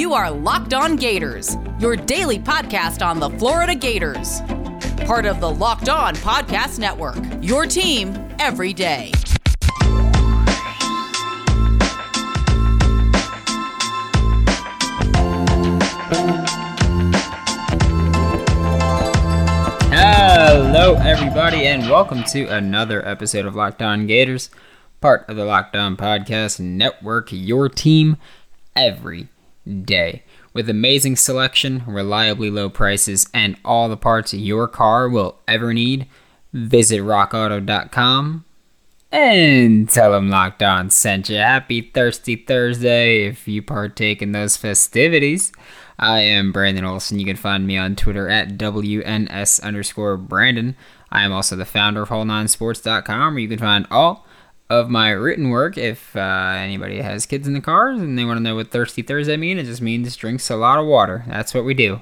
You are Locked On Gators, your daily podcast on the Florida Gators. Part of the Locked On Podcast Network, your team every day. Hello, everybody, and welcome to another episode of Locked On Gators, part of the Locked On Podcast Network, your team every day. With amazing selection, reliably low prices, and all the parts your car will ever need, visit rockauto.com and tell them Locked On sent you. Happy Thirsty Thursday if you partake in those festivities. I am Brandon Olson. You can find me on Twitter at WNS underscore Brandon. I am also the founder of Whole9Sports.com, where you can find all of my written work. If uh, anybody has kids in the cars and they want to know what Thirsty Thursday mean, it just means drinks a lot of water. That's what we do.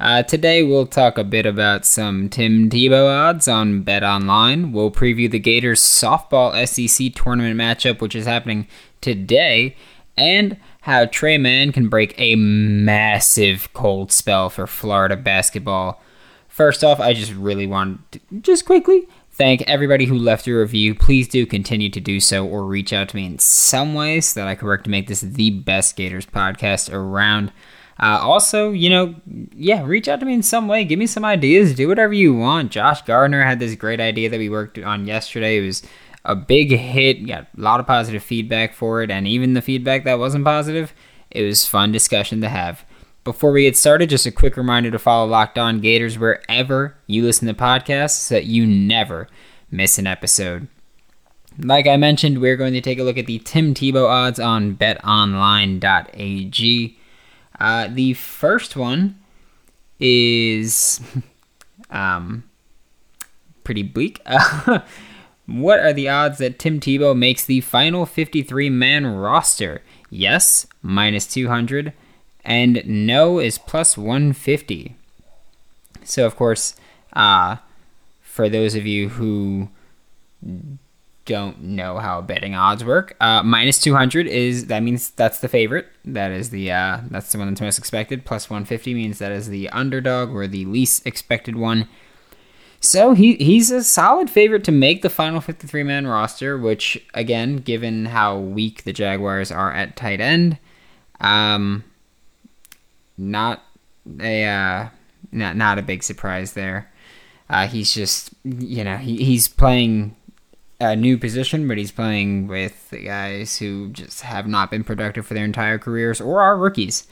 Uh, today we'll talk a bit about some Tim Tebow odds on Bet Online. We'll preview the Gators softball SEC tournament matchup, which is happening today, and how Tre Mann can break a massive cold spell for Florida basketball. First off, I just really want to just quickly thank everybody who left a review. Please do continue to do so or reach out to me in some way so that I can work to make this the best Gators podcast around. Uh, also, you know, yeah, reach out to me in some way. Give me some ideas. Do whatever you want. Josh Gardner had this great idea that we worked on yesterday. It was a big hit. Got a lot of positive feedback for it, and even the feedback that wasn't positive, it was fun discussion to have. Before we get started, just a quick reminder to follow Locked On Gators wherever you listen to podcasts so that you never miss an episode. Like I mentioned, we're going to take a look at the Tim Tebow odds on betonline.ag. Uh, the first one is um, pretty bleak. what are the odds that Tim Tebow makes the final 53 man roster? Yes, minus 200 and no is plus 150. So, of course, uh, for those of you who don't know how betting odds work, uh, minus 200 is that means that's the favorite. That is the uh, that's the one that's most expected. Plus 150 means that is the underdog or the least expected one. So he he's a solid favorite to make the final 53 man roster, which again, given how weak the Jaguars are at tight end, um, not a uh, not not a big surprise there. Uh, he's just you know he, he's playing a new position, but he's playing with guys who just have not been productive for their entire careers or are rookies.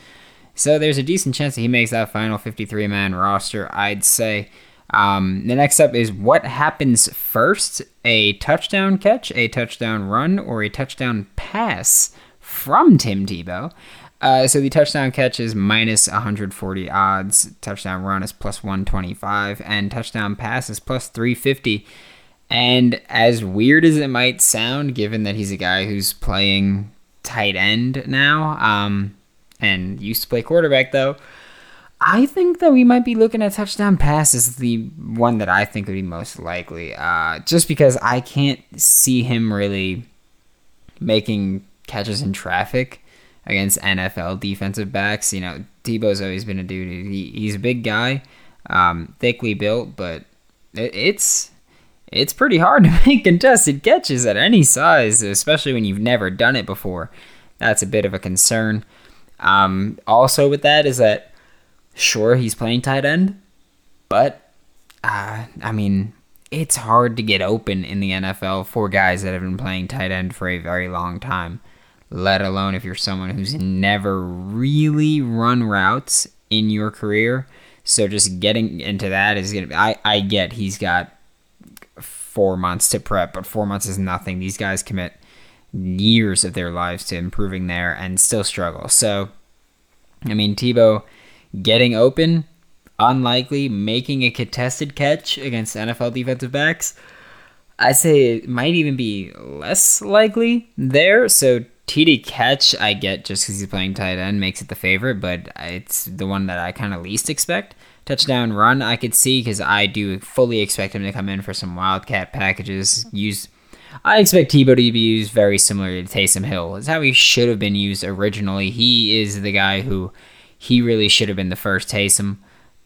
So there's a decent chance that he makes that final 53 man roster. I'd say. Um, the next up is what happens first: a touchdown catch, a touchdown run, or a touchdown pass from Tim Tebow. Uh, so the touchdown catch is minus 140 odds, touchdown run is plus 125, and touchdown pass is plus 350. And as weird as it might sound, given that he's a guy who's playing tight end now, um, and used to play quarterback though, I think that we might be looking at touchdown pass as the one that I think would be most likely. Uh, just because I can't see him really making catches in traffic against NFL defensive backs. You know, Tebow's always been a dude. He, he's a big guy, um, thickly built, but it, it's it's pretty hard to make contested catches at any size, especially when you've never done it before. That's a bit of a concern. Um, also, with that is that sure he's playing tight end, but uh, I mean it's hard to get open in the NFL for guys that have been playing tight end for a very long time let alone if you're someone who's never really run routes in your career. So just getting into that is gonna be I, I get he's got four months to prep, but four months is nothing. These guys commit years of their lives to improving there and still struggle. So I mean Tebow getting open, unlikely, making a contested catch against NFL defensive backs. I say it might even be less likely there. So TD catch, I get just because he's playing tight end makes it the favorite, but it's the one that I kind of least expect. Touchdown run, I could see because I do fully expect him to come in for some wildcat packages. Use I expect Tebow to be used very similar to Taysom Hill. It's how he should have been used originally. He is the guy who he really should have been the first Taysom.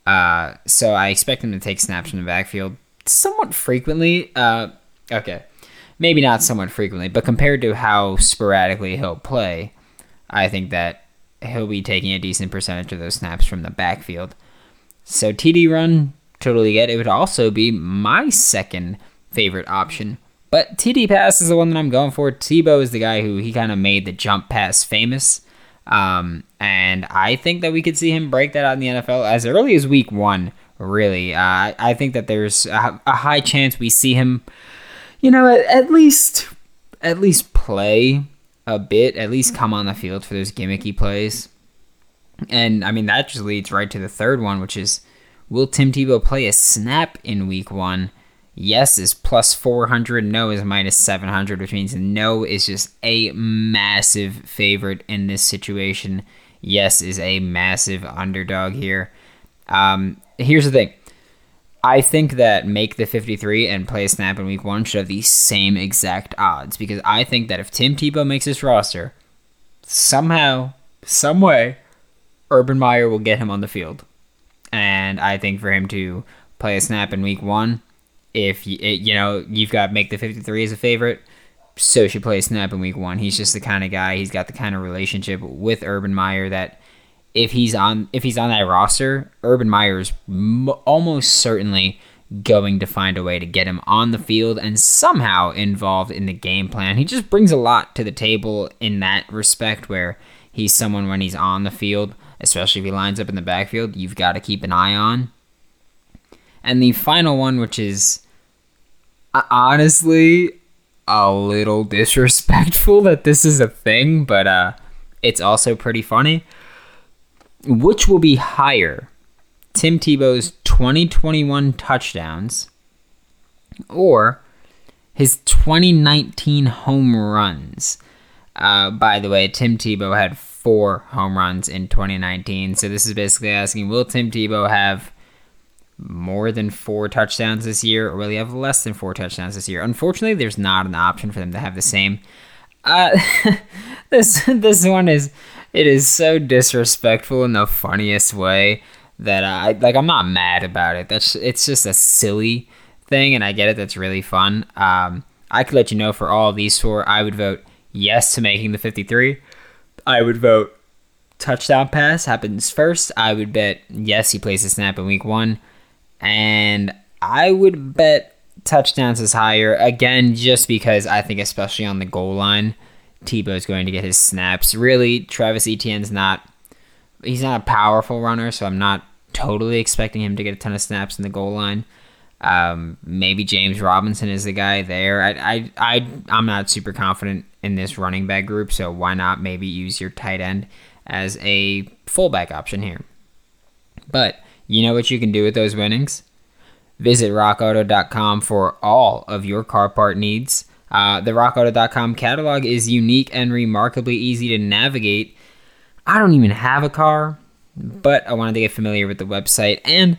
Uh, so I expect him to take snaps from the backfield somewhat frequently. Uh, okay, maybe not somewhat frequently, but compared to how sporadically he'll play, I think that he'll be taking a decent percentage of those snaps from the backfield. So TD run, totally get. It would also be my second favorite option. But TD pass is the one that I'm going for. Tebow is the guy who he kind of made the jump pass famous. Um, and I think that we could see him break that out in the NFL as early as week one, really. Uh, I think that there's a, a, high chance we see him, you know, at, at least at least play a bit, at least come on the field for those gimmicky plays. And I mean that just leads right to the third one, which is will Tim Tebow play a snap in week one? Yes is plus 400, no is minus 700, which means no is just a massive favorite in this situation. Yes is a massive underdog here. Um, here's the thing I think that make the 53 and play a snap in week one should have the same exact odds because I think that if Tim Tebow makes his roster, somehow, some way, Urban Meyer will get him on the field. And I think for him to play a snap in week one, if you, you know you've got make the 53 as a favorite so should play a snap in week one he's just the kind of guy he's got the kind of relationship with urban meyer that if he's on if he's on that roster urban meyer is m- almost certainly going to find a way to get him on the field and somehow involved in the game plan he just brings a lot to the table in that respect where he's someone when he's on the field especially if he lines up in the backfield you've got to keep an eye on and the final one, which is honestly a little disrespectful that this is a thing, but uh, it's also pretty funny. Which will be higher, Tim Tebow's 2021 touchdowns or his 2019 home runs? Uh, by the way, Tim Tebow had four home runs in 2019, so this is basically asking Will Tim Tebow have more than four touchdowns this year, or will he have less than four touchdowns this year? Unfortunately, there's not an option for them to have the same. Uh, this this one is it is so disrespectful in the funniest way that I like. I'm not mad about it. That's it's just a silly thing, and I get it. That's really fun. Um, I could let you know for all these four, I would vote yes to making the 53. I would vote touchdown pass happens first. I would bet yes he plays a snap in week one and I would bet touchdowns is higher again, just because I think, especially on the goal line, Tebow is going to get his snaps. Really, Travis Etienne's not. He's not a powerful runner, so I'm not totally expecting him to get a ton of snaps in the goal line. Um, maybe James Robinson is the guy there. I, I, I, I'm not super confident in this running back group, so why not maybe use your tight end as a fullback option here? But you know what you can do with those winnings? Visit rockauto.com for all of your car part needs. Uh, the rockauto.com catalog is unique and remarkably easy to navigate. I don't even have a car, but I wanted to get familiar with the website, and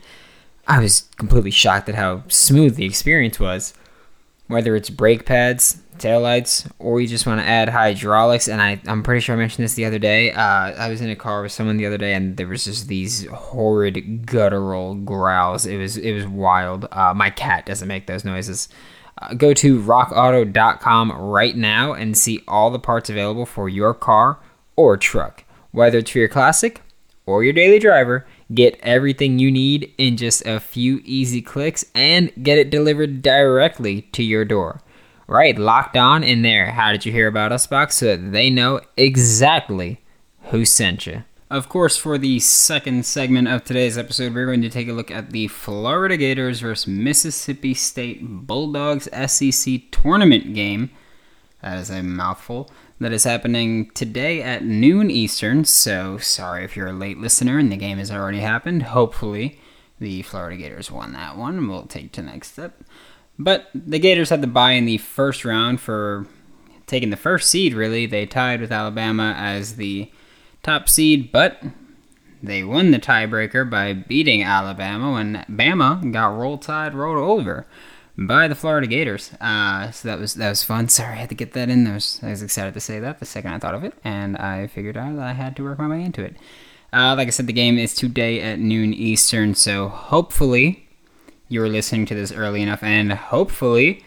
I was completely shocked at how smooth the experience was. Whether it's brake pads, taillights, or you just want to add hydraulics. And I, I'm pretty sure I mentioned this the other day. Uh, I was in a car with someone the other day, and there was just these horrid guttural growls. It was it was wild. Uh, my cat doesn't make those noises. Uh, go to rockauto.com right now and see all the parts available for your car or truck, whether it's for your classic or your daily driver. Get everything you need in just a few easy clicks and get it delivered directly to your door right locked on in there. How did you hear about us box so that they know exactly who sent you. Of course, for the second segment of today's episode, we're going to take a look at the Florida Gators versus Mississippi State Bulldogs SEC tournament game. That is a mouthful. That is happening today at noon Eastern. So, sorry if you're a late listener and the game has already happened. Hopefully, the Florida Gators won that one. We'll take to next step. But the Gators had the bye in the first round for taking the first seed, really. They tied with Alabama as the top seed, but they won the tiebreaker by beating Alabama when Bama got roll tide rolled over. by the Florida Gators. Uh, so that was that was fun. Sorry, I had to get that in. I was, I was excited to say that the second I thought of it, and I figured out that I had to work my way into it. Uh, like I said, the game is today at noon Eastern, so hopefully you're listening to this early enough, and hopefully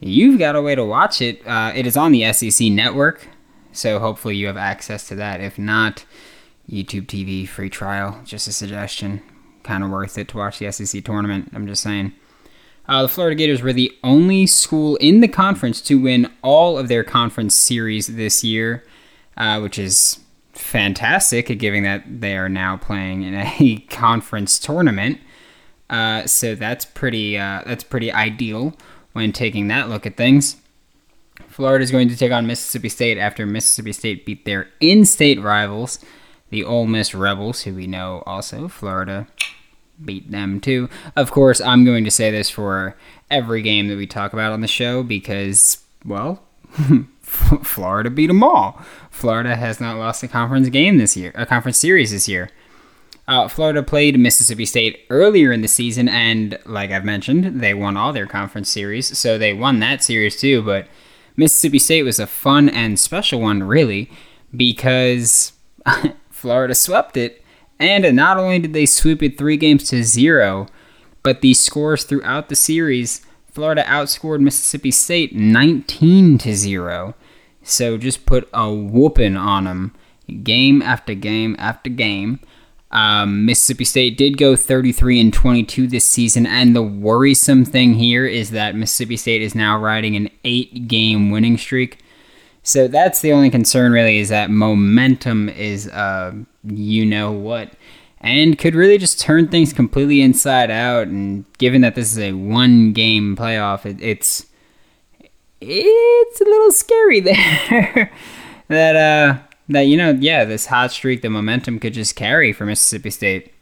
you've got a way to watch it. Uh, it is on the SEC network, so hopefully you have access to that. If not, YouTube TV free trial, just a suggestion. Kind of worth it to watch the SEC tournament. I'm just saying. Uh, the Florida Gators were the only school in the conference to win all of their conference series this year, uh, which is fantastic, given that they are now playing in a conference tournament. Uh, so that's pretty uh, that's pretty ideal when taking that look at things. Florida is going to take on Mississippi State after Mississippi State beat their in-state rivals, the Ole Miss Rebels, who we know also Florida beat them too. Of course, I'm going to say this for every game that we talk about on the show because, well, Florida beat them all. Florida has not lost a conference game this year, a conference series this year. Uh, Florida played Mississippi State earlier in the season, and like I've mentioned, they won all their conference series, so they won that series too. But Mississippi State was a fun and special one, really, because Florida swept it and not only did they sweep it three games to zero, but the scores throughout the series, Florida outscored Mississippi State 19 to zero. So just put a whooping on them, game after game after game. Um, Mississippi State did go 33 and 22 this season, and the worrisome thing here is that Mississippi State is now riding an eight-game winning streak. So that's the only concern, really, is that momentum is, uh, you know what, and could really just turn things completely inside out. And given that this is a one-game playoff, it, it's it's a little scary there. that uh, that you know, yeah, this hot streak, the momentum could just carry for Mississippi State.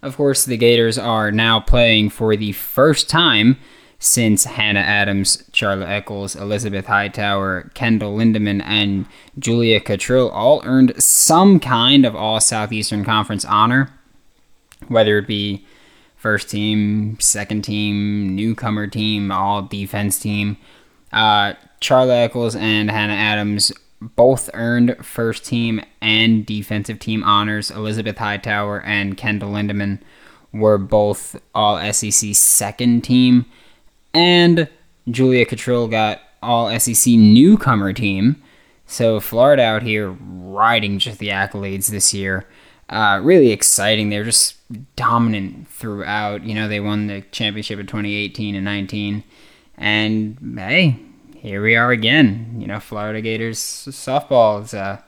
Of course, the Gators are now playing for the first time since Hannah Adams, Charla Echols, Elizabeth Hightower, Kendyl Lindaman, and Julia Cottrill all earned some kind of All Southeastern Conference honor, whether it be first team, second team, newcomer team, all defense team. Uh, Charla Echols and Hannah Adams both earned first team and defensive team honors. Elizabeth Hightower and Kendyl Lindaman were both all SEC second team and Julia Cottrill got all SEC newcomer team. So Florida out here riding just the accolades this year. Uh, really exciting. They're just dominant throughout. You know, they won the championship in 2018 and 19. And hey, here we are again. You know, Florida Gators softball is uh,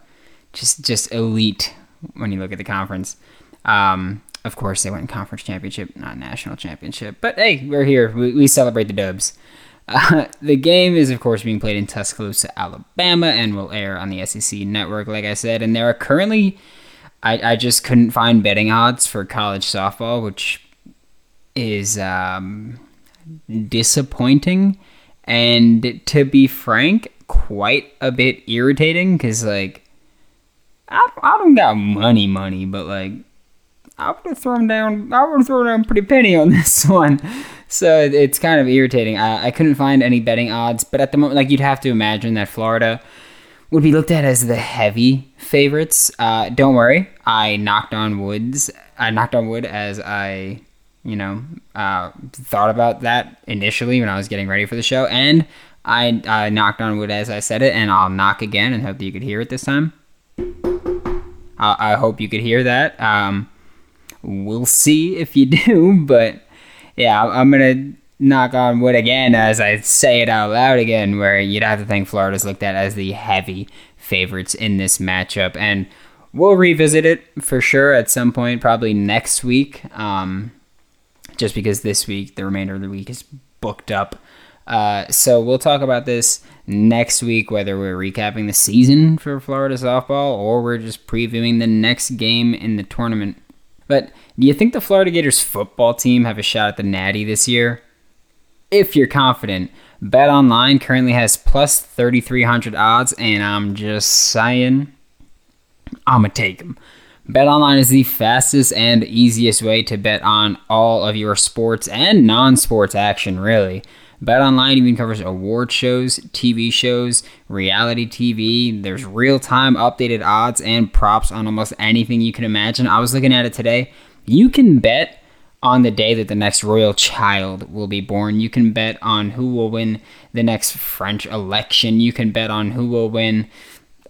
just just elite when you look at the conference. Um, of course, they went conference championship, not national championship. But hey, we're here. We, we celebrate the dubs. Uh, the game is, of course, being played in Tuscaloosa, Alabama, and will air on the SEC network, like I said. And there are currently, I, I just couldn't find betting odds for college softball, which is um, disappointing. And to be frank, quite a bit irritating because, like, I, I don't got money, money, but, like, I would have thrown down. I would have thrown down pretty penny on this one. So it's kind of irritating. I, I couldn't find any betting odds, but at the moment, like you'd have to imagine that Florida would be looked at as the heavy favorites. Uh, don't worry, I knocked on woods. I knocked on wood as I, you know, uh, thought about that initially when I was getting ready for the show, and I, knocked on wood as I said it, and I'll knock again and hope that you could hear it this time. I, I hope you could hear that. Um, We'll see if you do, but yeah, I'm gonna knock on wood again as I say it out loud again, where you'd have to think Florida's looked at as the heavy favorites in this matchup, and we'll revisit it for sure at some point, probably next week. Um, just because this week, the remainder of the week is booked up. Uh, so we'll talk about this next week, whether we're recapping the season for Florida softball or we're just previewing the next game in the tournament. But do you think the Florida Gators football team have a shot at the Natty this year? If you're confident, Bet Online currently has plus 3,300 odds, and I'm just saying, I'm going to take them. BetOnline is the fastest and easiest way to bet on all of your sports and non sports action, really. BetOnline even covers award shows, TV shows, reality TV. There's real time updated odds and props on almost anything you can imagine. I was looking at it today. You can bet on the day that the next royal child will be born. You can bet on who will win the next French election. You can bet on who will win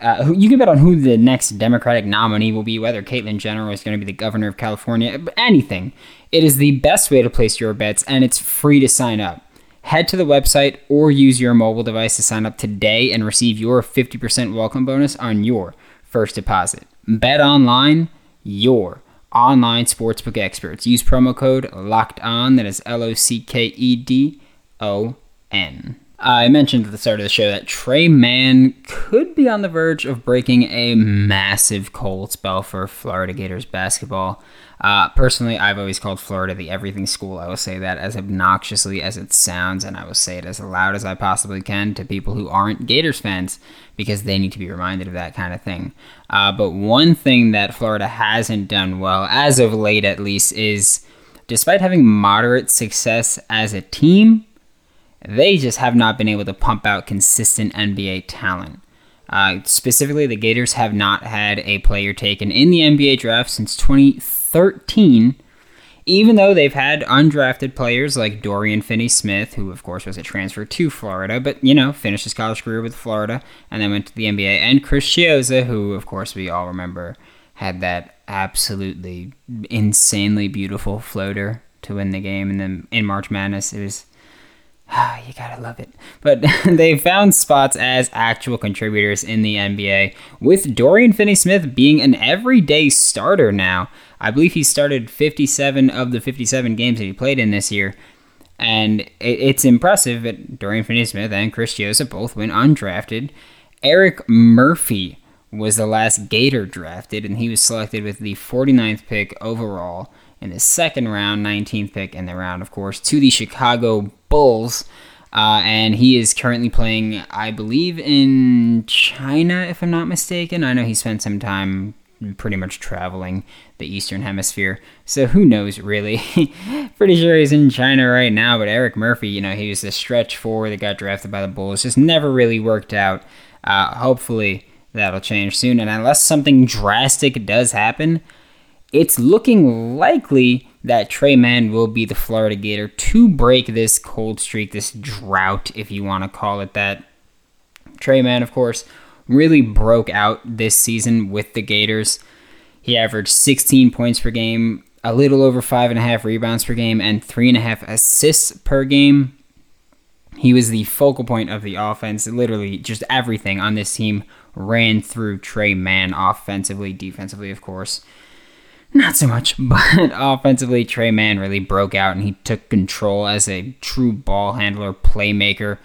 uh, you can bet on who the next Democratic nominee will be, whether Caitlyn Jenner is going to be the governor of California, anything. It is the best way to place your bets, and it's free to sign up. Head to the website or use your mobile device to sign up today and receive your 50% welcome bonus on your first deposit. Bet online, your online sportsbook experts. Use promo code LOCKED ON, that is L O C K E D O N. I mentioned at the start of the show that Tre Mann could be on the verge of breaking a massive cold spell for Florida Gators basketball. Uh, personally, I've always called Florida the everything school. I will say that as obnoxiously as it sounds, and I will say it as loud as I possibly can to people who aren't Gators fans because they need to be reminded of that kind of thing. Uh, but one thing that Florida hasn't done well, as of late at least, is despite having moderate success as a team, they just have not been able to pump out consistent NBA talent. Uh, specifically, the Gators have not had a player taken in the NBA draft since 2013, even though they've had undrafted players like Dorian Finney Smith, who, of course, was a transfer to Florida, but, you know, finished his college career with Florida and then went to the NBA, and Chris Chiozza, who, of course, we all remember had that absolutely insanely beautiful floater to win the game. And then in March Madness, it was Ah, you gotta love it. But they found spots as actual contributors in the NBA, with Dorian Finney Smith being an everyday starter now. I believe he started 57 of the 57 games that he played in this year. And it's impressive that Dorian Finney Smith and Chris Chiozza both went undrafted. Erik Murphy was the last Gator drafted, and he was selected with the 49th pick overall in the second round, 19th pick in the round, of course, to the Chicago Bulls. Uh, and he is currently playing, I believe, in China, if I'm not mistaken. I know he spent some time pretty much traveling the Eastern Hemisphere. So who knows, really? pretty sure he's in China right now. But Erik Murphy, you know, he was the stretch four that got drafted by the Bulls. Just never really worked out. Uh, hopefully that'll change soon. And unless something drastic does happen, it's looking likely that Tre Mann will be the Florida Gator to break this cold streak, this drought, if you want to call it that. Tre Mann, of course, really broke out this season with the Gators. He averaged 16 points per game, a little over five and a half rebounds per game, and three and a half assists per game. He was the focal point of the offense. Literally, just everything on this team ran through Tre Mann offensively, defensively, of course. Not so much, but offensively, Tre Mann really broke out and he took control as a true ball handler, playmaker.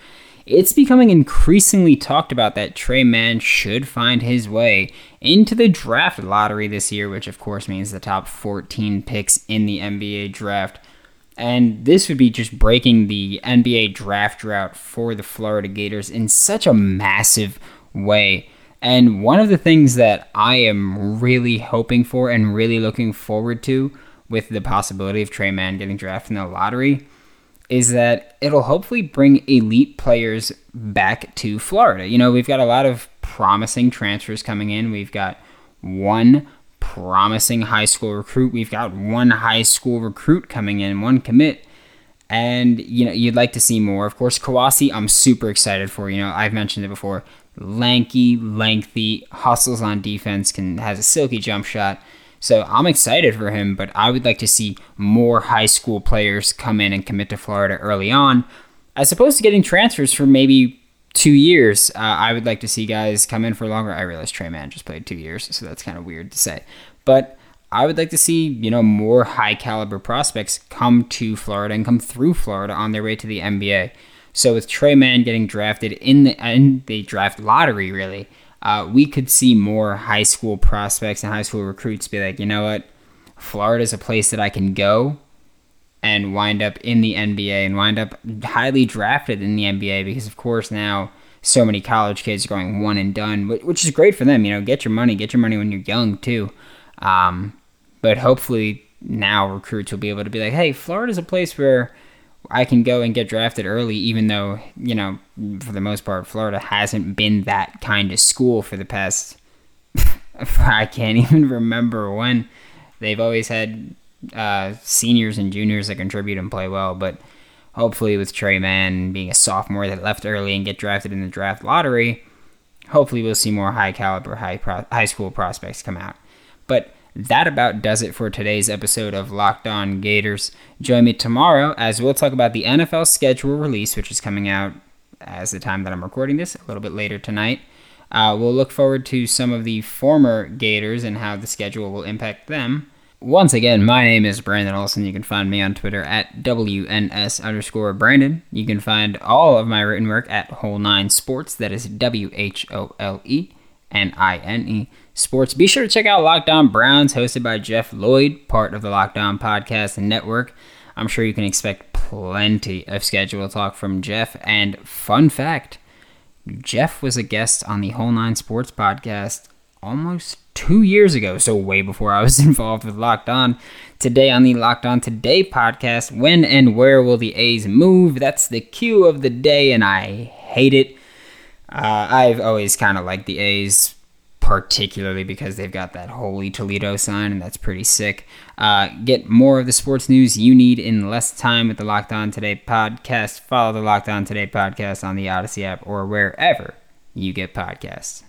It's becoming increasingly talked about that Tre Mann should find his way into the draft lottery this year, which of course means the top 14 picks in the NBA draft. And this would be just breaking the NBA draft drought for the Florida Gators in such a massive way. And one of the things that I am really hoping for and really looking forward to with the possibility of Tre Mann getting drafted in the lottery is that it'll hopefully bring elite players back to Florida. You know, we've got a lot of promising transfers coming in. We've got one promising high school recruit. We've got one high school recruit coming in, one commit. And you know, you'd like to see more. Of course, Kowacie, I'm super excited for. You know, I've mentioned it before lanky, lengthy, hustles on defense, can has a silky jump shot. So I'm excited for him, but I would like to see more high school players come in and commit to Florida early on, as opposed to getting transfers for maybe two years. Uh, I would like to see guys come in for longer. I realize Tre Mann just played two years, so that's kind of weird to say, but I would like to see you know more high caliber prospects come to Florida and come through Florida on their way to the NBA. So with Tre Mann getting drafted in the in the draft lottery, really, uh, we could see more high school prospects and high school recruits be like, you know what, Florida is a place that I can go and wind up in the NBA and wind up highly drafted in the NBA because, of course, now so many college kids are going one and done, which is great for them. You know, get your money, get your money when you're young too. Um, but hopefully now recruits will be able to be like, hey, Florida's a place where I can go and get drafted early, even though, you know, for the most part, Florida hasn't been that kind of school for the past, I can't even remember when. They've always had uh, seniors and juniors that contribute and play well, but hopefully with Tre Mann being a sophomore that left early and get drafted in the draft lottery, hopefully we'll see more high caliber, high, pro- high school prospects come out. But that about does it for today's episode of Locked On Gators. Join me tomorrow as we'll talk about the NFL schedule release, which is coming out as the time that I'm recording this, a little bit later tonight. Uh, we'll look forward to some of the former Gators and how the schedule will impact them. Once again, my name is Brandon Olson. You can find me on Twitter at WNS underscore Brandon. You can find all of my written work at Whole Nine Sports. That is W H O L E N I N E sports. Be sure to check out Locked On Browns, hosted by Jeff Lloyd, part of the Locked On Podcast Network. I'm sure you can expect plenty of schedule talk from Jeff. And fun fact Jeff was a guest on the Whole Nine Sports podcast almost two years ago, so way before I was involved with Locked On. Today on the Locked On Today podcast, when and where will the A's move? That's the cue of the day, and I hate it. Uh, I've always kind of liked the A's particularly because they've got that holy Toledo sign, and that's pretty sick. Uh, get more of the sports news you need in less time with the Locked On Today podcast. Follow the Locked On Today podcast on the Odyssey app or wherever you get podcasts.